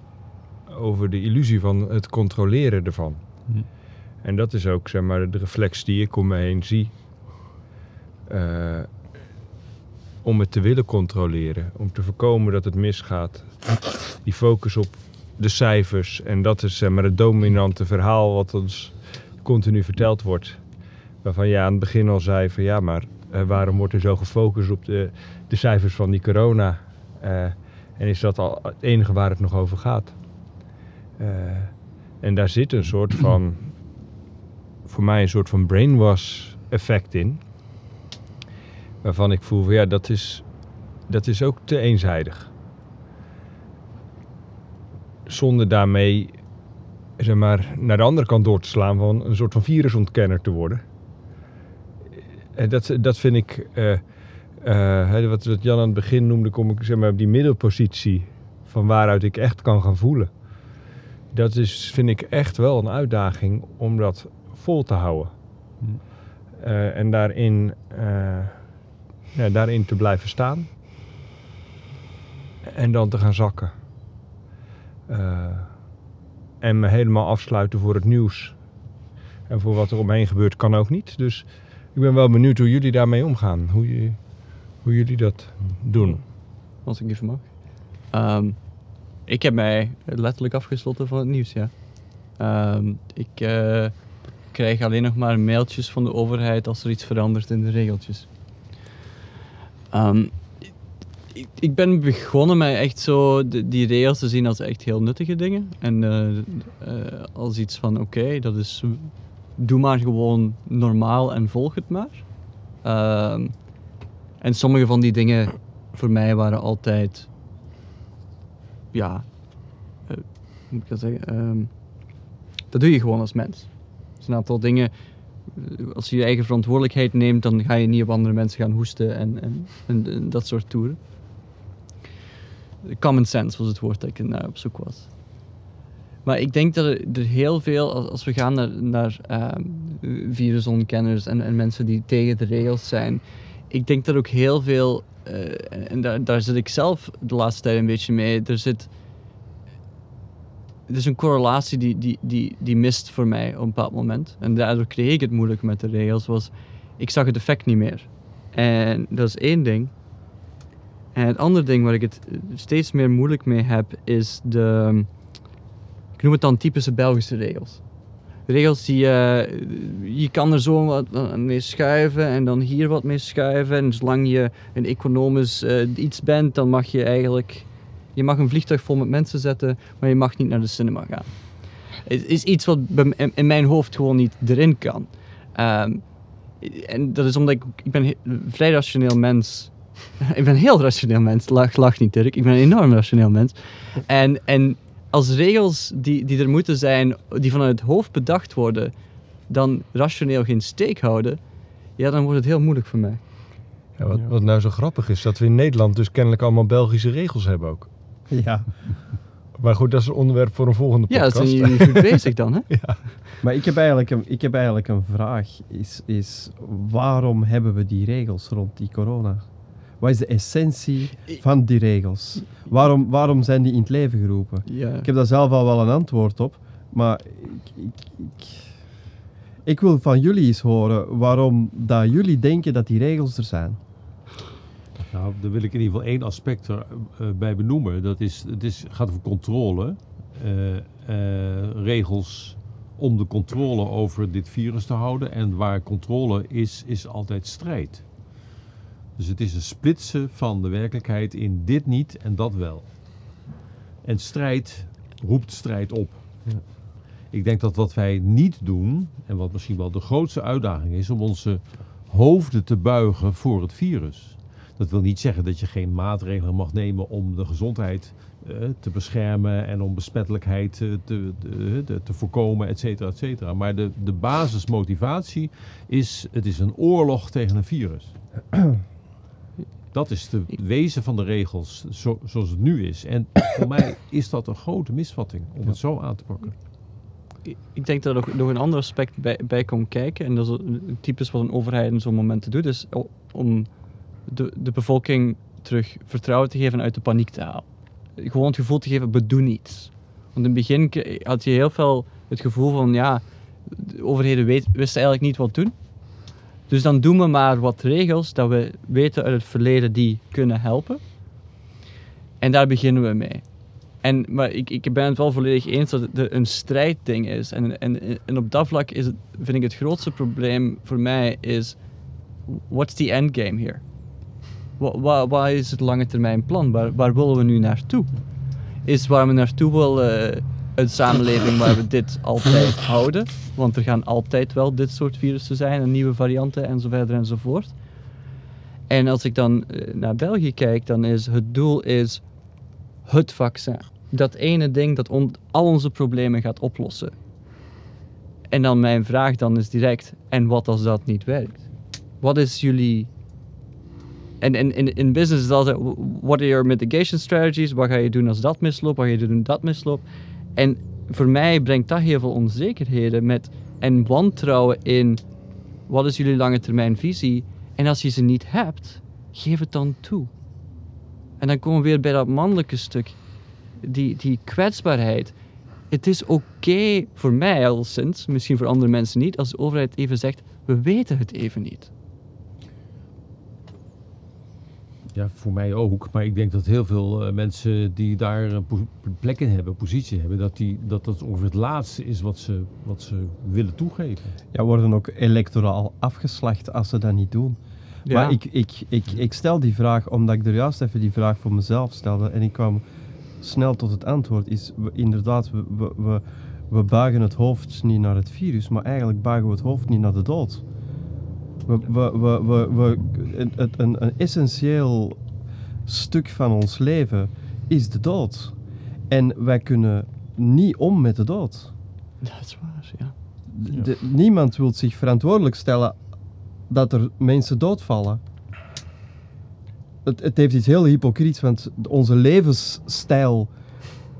over de illusie van het controleren ervan. Hm. En dat is ook, zeg maar, de reflex die ik om me heen zie. Eh, om het te willen controleren, om te voorkomen dat het misgaat. Die focus op de cijfers en dat is zeg maar, het dominante verhaal wat ons continu verteld wordt. Waarvan je aan het begin al zei van ja, maar eh, waarom wordt er zo gefocust op de, de cijfers van die corona? Eh, en is dat al het enige waar het nog over gaat? Eh, en daar zit een soort van, voor mij een soort van brainwash effect in. Waarvan ik voel van ja, dat is, dat is ook te eenzijdig. Zonder daarmee zeg maar, naar de andere kant door te slaan van een soort van virusontkenner te worden. En dat, dat vind ik, eh, eh, wat, wat Jan aan het begin noemde, kom ik zeg maar, op die middelpositie van waaruit ik echt kan gaan voelen. Dat is, vind ik echt wel een uitdaging om dat vol te houden. Eh, en daarin, ja, daarin te blijven staan. En dan te gaan zakken. En me helemaal afsluiten voor het nieuws. En voor wat er omheen gebeurt kan ook niet. Dus ik ben wel benieuwd hoe jullie daarmee omgaan. Hoe, hoe jullie dat doen. Als ik even mag. Ehm, ik heb mij letterlijk afgesloten van het nieuws, ja. Ehm, ik eh, krijg alleen nog maar mailtjes van de overheid als er iets verandert in de regeltjes. Ehm, ik, ben begonnen met echt zo die regels te zien als echt heel nuttige dingen. En eh, eh, als iets van oké, dat is. Doe maar gewoon normaal en volg het maar. Ehm, en sommige van die dingen voor mij waren altijd. Ja. eh, moet ik dat zeggen? Ehm, dat doe je gewoon als mens. Dus een aantal dingen. eh, Als je je eigen verantwoordelijkheid neemt, dan ga je niet op andere mensen gaan hoesten en, en, en, en dat soort toeren. Common sense was het woord dat ik naar op zoek was. Maar ik denk dat er, heel veel, als, we gaan naar, naar ehm, virusontkenners en, en mensen die tegen de regels zijn, ik denk dat ook heel veel, eh, en- daar, daar zit ik zelf de laatste tijd een beetje mee, er zit. Er is een correlatie die, die, die, die mist voor mij op een bepaald moment. En daardoor kreeg ik het moeilijk met de regels. Was, ik zag het effect niet meer. En dat is één ding. En het andere ding waar ik het steeds meer moeilijk mee heb, is de. Ik noem het dan typische Belgische regels. Regels die eh, je kan er zo wat eh, mee schuiven en dan hier wat mee schuiven. En zolang je een economisch eh, iets bent, dan mag je eigenlijk. Je mag een vliegtuig vol met mensen zetten, maar je mag niet naar de cinema gaan. Het is iets wat in mijn hoofd gewoon niet erin kan. Ehm, en dat is omdat ik, ik ben een vrij rationeel mens. ik ben een heel rationeel mens. Lach, lach niet Dirk. Ik ben een enorm rationeel mens. En, en als regels die, die er moeten zijn, die vanuit het hoofd bedacht worden, dan rationeel geen steek houden, ja, dan wordt het heel moeilijk voor mij. Ja, wat, Ja. wat nou zo grappig is, dat we in Nederland dus kennelijk allemaal Belgische regels hebben ook. Ja, Maar goed, dat is een onderwerp voor een volgende Ja, podcast. dan zijn jullie goed bezig dan, hè? maar ik heb eigenlijk een, ik heb eigenlijk een vraag. Is, is waarom hebben we die regels rond die corona? Wat is de essentie van die regels? Waarom, waarom zijn die in het leven geroepen? Ja. Ik heb daar zelf al wel een antwoord op, maar ik, ik, ik, ik wil van jullie eens horen waarom dat jullie denken dat die regels er zijn. Nou, daar wil ik in ieder geval één aspect er, eh, bij benoemen. Dat is, het is, gaat over controle. Eh, eh, regels om de controle over dit virus te houden. En waar controle is, is altijd strijd. Dus het is een splitsen van de werkelijkheid in dit niet en dat wel. En strijd roept strijd op. Ja. Ik denk dat wat wij niet doen, en wat misschien wel de grootste uitdaging is, om onze hoofden te buigen voor het virus. Dat wil niet zeggen dat je geen maatregelen mag nemen om de gezondheid eh, te beschermen en om besmettelijkheid eh, te, te, te, te voorkomen, et cetera, et cetera. Maar de, de basismotivatie is, het is een oorlog tegen een virus. Dat is de wezen van de regels zo, zoals het nu is. En voor mij is dat een grote misvatting om het zo aan te pakken. Ik- denk dat er nog, nog een ander aspect bij, bij komt kijken. En dat is typisch wat een overheid in zo'n momenten doet. Is om de, de bevolking terug vertrouwen te geven en uit de paniek te halen. Gewoon het gevoel te geven, we doen iets. Want in het begin had je heel veel het gevoel van, ja, de overheden wisten eigenlijk niet wat doen. Dus dan doen we maar wat regels dat we weten uit het verleden die kunnen helpen. En daar beginnen we mee. En, maar ik, ik ben het wel volledig eens dat het een strijdding is. En, en, en op dat vlak is het, vind ik het grootste probleem voor mij is... What's the endgame here? Wat is het lange termijn plan? Waar, waar willen we nu naartoe? Is waar we naartoe willen een samenleving waar we dit altijd houden. Want er gaan altijd wel dit soort virussen zijn en nieuwe varianten en zo verder enzovoort. En als ik dan eh, naar België kijk, dan is het doel is het vaccin. Dat ene ding dat on- al onze problemen gaat oplossen. En dan mijn vraag dan is direct, en wat als dat niet werkt? Wat is jullie... En in, in, in business is altijd, what are your mitigation strategies? Wat ga je doen als dat misloopt? Wat ga je doen als dat misloopt? En voor mij brengt dat heel veel onzekerheden met, en wantrouwen in, wat is jullie lange termijn visie? En als je ze niet hebt, geef het dan toe. En dan komen we weer bij dat mannelijke stuk. Die, die kwetsbaarheid. Het is oké voor mij alleszins, misschien voor andere mensen niet, als de overheid even zegt, we weten het even niet. Ja, voor mij ook. Maar ik denk dat heel veel eh, mensen die daar een po- plek in hebben, positie hebben, dat, die, dat dat ongeveer het laatste is wat ze, wat ze willen toegeven. Ja, worden ook electoraal afgeslacht als ze dat niet doen. Maar ik, ik, ik, ik stel die vraag omdat ik er juist even die vraag voor mezelf stelde en ik kwam snel tot het antwoord. Is we, inderdaad, we, we, we, we buigen het hoofd niet naar het virus, maar eigenlijk buigen we het hoofd niet naar de dood. We, we, we, we, we, een, een- essentieel stuk van ons leven is de dood. En wij kunnen niet om met de dood. Dat is waar, ja. De- niemand wil zich verantwoordelijk stellen dat er mensen doodvallen. Het, het heeft iets heel hypocriets, want onze levensstijl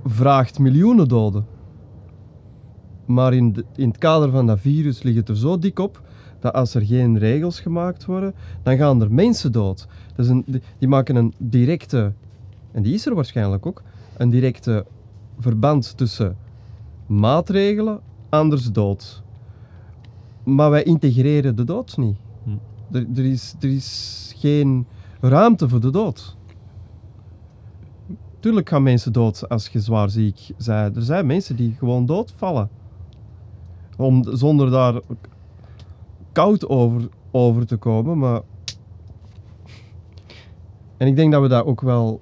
vraagt miljoenen doden. Maar in, de- in het kader van dat virus ligt het er zo dik op dat als er geen regels gemaakt worden, dan gaan er mensen dood. Is een, die, die maken een directe, en die is er waarschijnlijk ook, een directe verband tussen maatregelen, anders dood. Maar wij integreren de dood niet. Hm. Er, er, is, er is geen ruimte voor de dood. Tuurlijk gaan mensen dood als je zwaar ziek bent. Er zijn mensen die gewoon doodvallen. Om, zonder daar koud over, over te komen. Maar... En ik denk dat we dat ook wel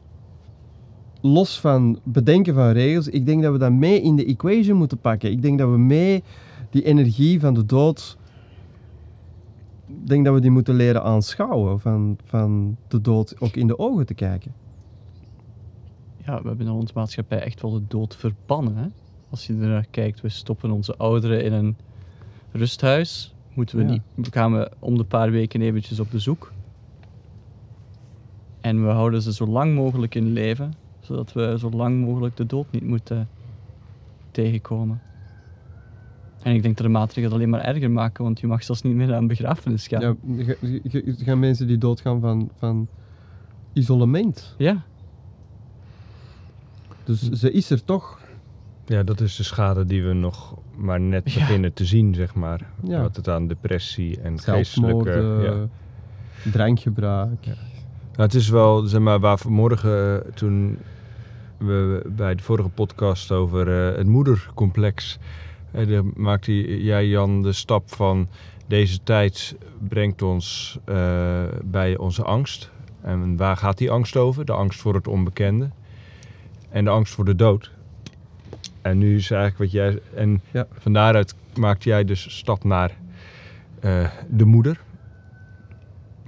los van bedenken van regels, ik denk dat we dat mee in de equation moeten pakken. Ik denk dat we mee die energie van de dood, ik denk dat we die moeten leren aanschouwen, van, van de dood ook in de ogen te kijken. Ja, we hebben in onze maatschappij echt wel de dood verbannen. Als je er naar kijkt, we stoppen onze ouderen in een rusthuis. Moeten we Ja. niet, gaan we om de paar weken eventjes op bezoek. En we houden ze zo lang mogelijk in leven, zodat we zo lang mogelijk de dood niet moeten tegenkomen. En ik denk dat de maatregelen het alleen maar erger maken, want je mag zelfs niet meer een begrafenis gaan. Ja, gaan mensen die doodgaan van, van isolement. ja. Dus ze is er toch. Ja, dat is de schade die we nog maar net Ja. beginnen te zien, zeg maar. Ja. Wat het aan depressie en geestelijke... Ja. drankgebruik. Nou, het is wel, zeg maar, waar vanmorgen eh, toen we bij de vorige podcast over eh, het moedercomplex, eh, daar maakte jij Jan de stap van deze tijd brengt ons eh, bij onze angst. En waar gaat die angst over? De angst voor het onbekende en de angst voor de dood. En nu is eigenlijk wat jij. En Ja. van daaruit maakte jij dus stap naar eh, de moeder.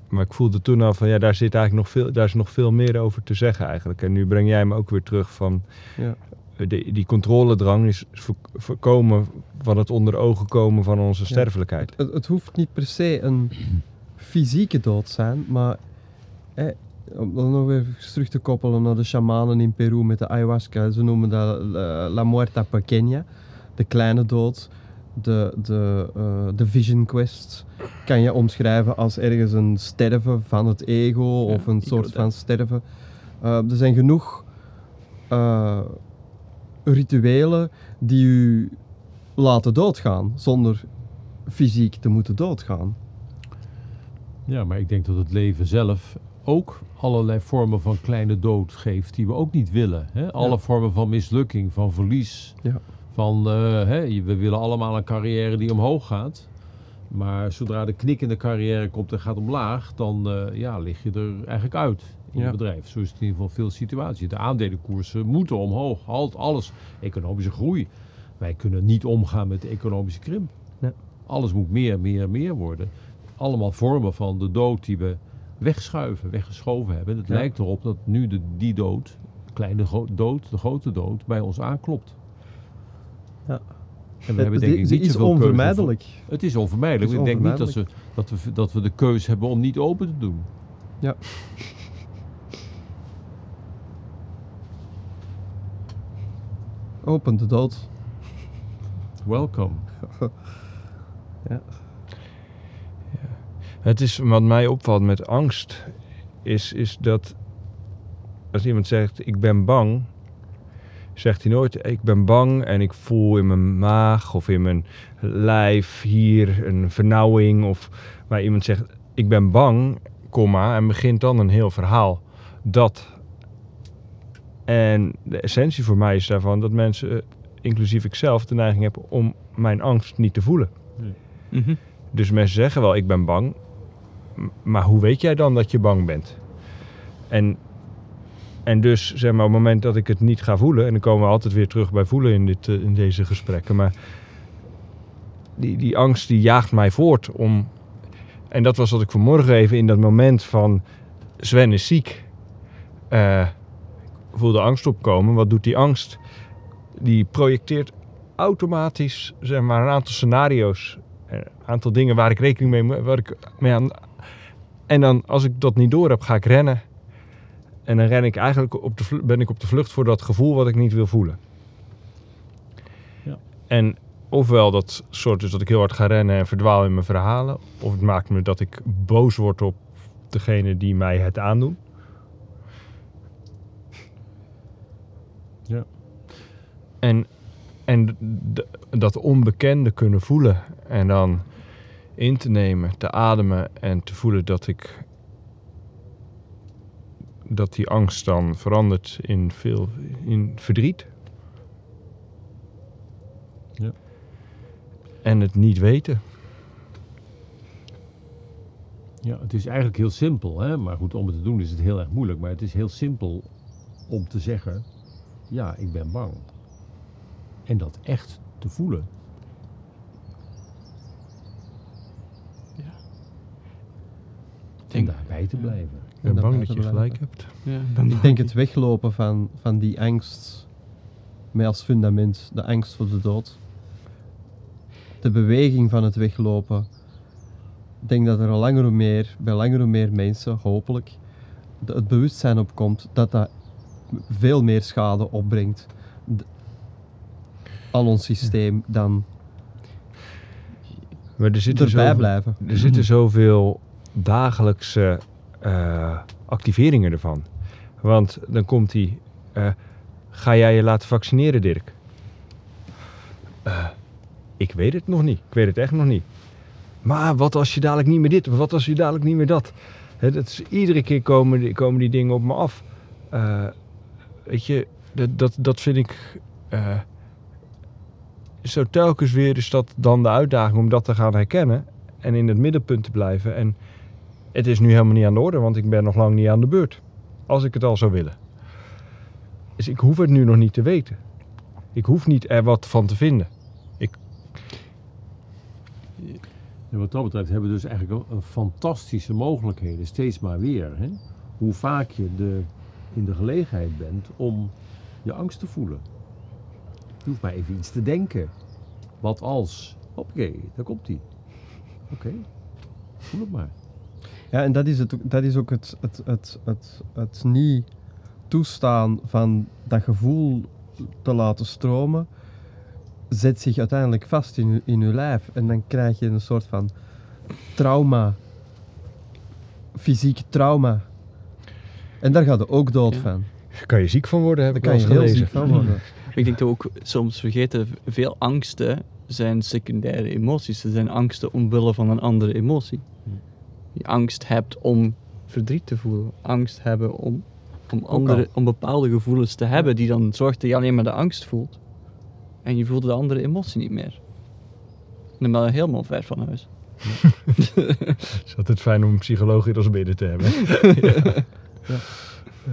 Maar ik voelde toen al van ja, daar zit eigenlijk nog veel, daar is nog veel meer over te zeggen eigenlijk. En nu breng jij me ook weer terug van Ja. eh, die, controledrang is voor- voorkomen van het onder ogen komen van onze sterfelijkheid. Het, het hoeft niet per se een fysieke dood te zijn, maar eh, om dan nog even terug te koppelen naar de shamanen in Peru met de ayahuasca. Ze noemen dat eh, la muerta pequeña, de kleine dood, de, de, eh, de vision quest. Kan je omschrijven als ergens een sterven van het ego Ja, of een soort van sterven. Eh, er zijn genoeg eh, rituelen die u laten doodgaan zonder fysiek te moeten doodgaan. Ja, maar ik denk dat het leven zelf ook allerlei vormen van kleine dood geeft die we ook niet willen. Hè? Alle Ja. vormen van mislukking, van verlies. Ja. Van, eh, hè, we willen allemaal een carrière die omhoog gaat. Maar zodra de knik in de carrière komt en gaat omlaag, dan eh, ja, lig je er eigenlijk uit in Ja. het bedrijf. Zo is het in ieder geval veel situaties. De aandelenkoersen moeten omhoog. Halt, alles. Economische groei. Wij kunnen niet omgaan met de economische krimp. Nee. Alles moet meer, meer, meer worden. Allemaal vormen van de dood die we wegschuiven, weggeschoven hebben. Het Ja. lijkt erop dat nu de, die dood, de kleine dood, de grote dood, bij ons aanklopt. Ja. En we hebben denk ik niet is voor- onvermijdelijk. het is onvermijdelijk. Het is ik denk niet dat, ze, dat, we, dat we de keus hebben om niet open te doen. Ja. Open de dood. Welcome. Het is wat mij opvalt met angst, is, is dat als iemand zegt ik ben bang, zegt hij nooit ik ben bang en ik voel in mijn maag of in mijn lijf hier een vernauwing. Of waar iemand zegt ik ben bang, komma, en begint dan een heel verhaal. Dat. En de essentie voor mij is daarvan dat mensen, eh, inclusief ikzelf, de neiging hebben om mijn angst niet te voelen. Mhm. Dus mensen zeggen wel, ik ben bang. Maar hoe weet jij dan dat je bang bent? En, en dus, zeg maar, op het moment dat ik het niet ga voelen... en dan komen we altijd weer terug bij voelen in, dit, eh, in deze gesprekken... maar die, die angst die jaagt mij voort om... en dat was wat ik vanmorgen even in dat moment van... Sven is ziek. Eh, ik voelde angst opkomen. Wat doet die angst? Die projecteert automatisch zeg maar, een aantal scenario's een aantal dingen waar ik rekening mee waar ik mee aan. En dan, als ik dat niet door heb, ga ik rennen. En dan ren ik eigenlijk op de, vlu- ben ik op de vlucht voor dat gevoel wat ik niet wil voelen. Ja. En ofwel dat soort is dat ik heel hard ga rennen en verdwaal in mijn verhalen. Of het maakt me dat ik boos word op degene die mij het aandoen. Ja. En, en dat onbekende kunnen voelen. En dan in te nemen, te ademen en te voelen dat ik. dat die angst dan verandert in veel. in verdriet. Ja. En het niet weten. Ja, het is eigenlijk heel simpel, hè? maar goed, om het te doen is het heel erg moeilijk. Maar het is heel simpel om te zeggen, ja, ik ben bang. En dat echt te voelen. En denk- daarbij te blijven. Ik ben bang dat je gelijk hebt. Ja, ik denk het weglopen van, van die angst, met als fundament de angst voor de dood. De beweging van het weglopen. Ik denk dat er al langer hoe meer, bij langer hoe meer mensen, hopelijk, het bewustzijn opkomt dat dat veel meer schade opbrengt aan ons systeem dan Maar er zitten erbij zoveel- blijven. Er zitten zoveel dagelijkse eh, activeringen ervan. Want dan komt hij. ga jij je laten vaccineren, Dirk? Eh, ik weet het nog niet. Ik weet het echt nog niet. Maar wat als je dadelijk niet meer dit? Wat als je dadelijk niet meer dat? Dat is, iedere keer komen die, komen die dingen op me af. Eh, weet je, dat, dat, dat vind ik. zo telkens weer is dat dan de uitdaging om dat te gaan herkennen en in het middelpunt te blijven. En het is nu helemaal niet aan de orde, want ik ben nog lang niet aan de beurt. Als ik het al zou willen. Dus ik hoef het nu nog niet te weten. Ik hoef niet er wat van te vinden. En wat dat betreft hebben we dus eigenlijk een fantastische mogelijkheden, steeds maar weer. Hè? Hoe vaak je de, in de gelegenheid bent om je angst te voelen. Je hoeft maar even iets te denken. Wat als? Oké, daar komt hij. Oké, voel het maar. Ja, en dat is, het, ook- dat is ook het, het, het, het, het niet toestaan van dat gevoel te laten stromen, zet zich uiteindelijk vast in, in uw lijf. En dan krijg je een soort van trauma, fysiek trauma. En daar gaat er ook dood Ja. van. Kan je ziek van worden, heb Daar ik kan je heel gelezen. ziek van worden. Ik denk dat we ook soms vergeten, veel angsten zijn secundaire emoties. Ze zijn angsten omwille van een andere emotie. Je angst hebt om verdriet te voelen. Angst hebben om, om, andere, om bepaalde gevoelens te hebben die dan zorgt dat je alleen maar de angst voelt. En je voelt de andere emotie niet meer. Dan ben je helemaal ver van huis. Het is altijd fijn om een psycholoog hier als midden te hebben.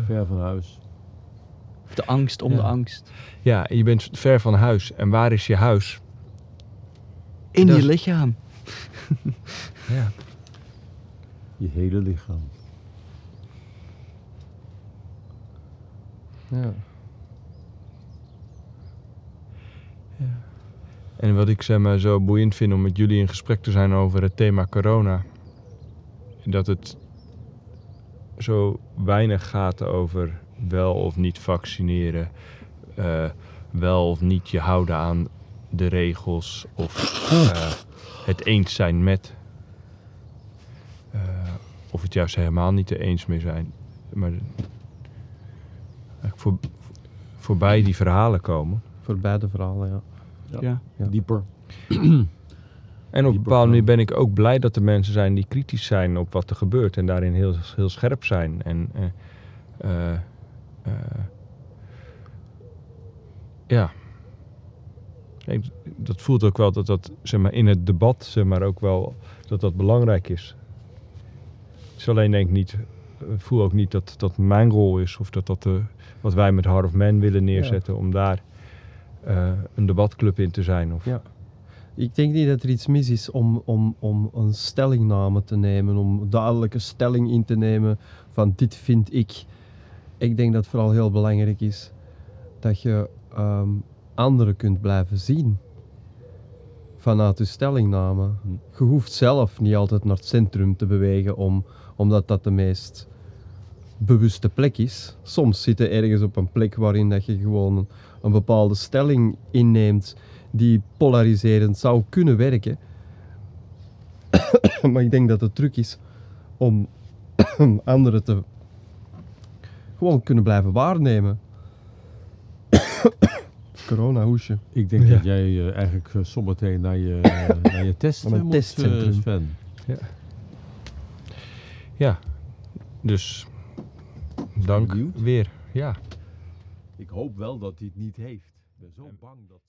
Ver van huis. De angst om Ja. de angst. Ja, je bent ver van huis. En waar is je huis? In Dat je lichaam. Ja. Je hele lichaam. Ja. En wat ik zeg maar, zo boeiend vind om met jullie in gesprek te zijn over het thema corona. Dat het zo weinig gaat over wel of niet vaccineren. eh, wel of niet je houden aan de regels. Of eh, het eens zijn met. Of het juist helemaal niet er eens mee zijn. Maar eigenlijk voor, voorbij die verhalen komen. Voor beide verhalen, ja. Ja. Ja. Ja. Dieper. En op een bepaalde manier ben ik ook blij dat er mensen zijn die kritisch zijn op wat er gebeurt en daarin heel, heel scherp zijn. En eh, eh, eh, ja, Ik- dat voelt ook wel dat dat zeg maar, in het debat zeg maar, ook wel dat dat belangrijk is. Het is alleen denk ik niet, ik voel ook niet dat dat mijn rol is of dat dat eh, wat wij met Heart of Man willen neerzetten om daar eh, een debatclub in te zijn. Of, Ja. Ik denk niet dat er iets mis is om, om, om een stellingname te nemen, om duidelijke stelling in te nemen van dit vind ik. Ik denk dat het vooral heel belangrijk is dat je ehm, anderen kunt blijven zien vanuit je stellingname. Hm. Je hoeft zelf niet altijd naar het centrum te bewegen om, omdat dat de meest bewuste plek is. Soms zit je ergens op een plek waarin dat je gewoon een, bepaalde stelling inneemt die polariserend zou kunnen werken. maar ik denk dat het truc is om anderen te gewoon kunnen blijven waarnemen. Corona hoesje. Ik denk Ja. dat jij eh, eigenlijk eh, zometeen naar je, eh, naar je test eh, moet, eh, testcentrum. Sven. Ja, dus dank Benieuwd? weer. Ja. Ik hoop wel dat hij het niet heeft. Ik ben zo bang dat...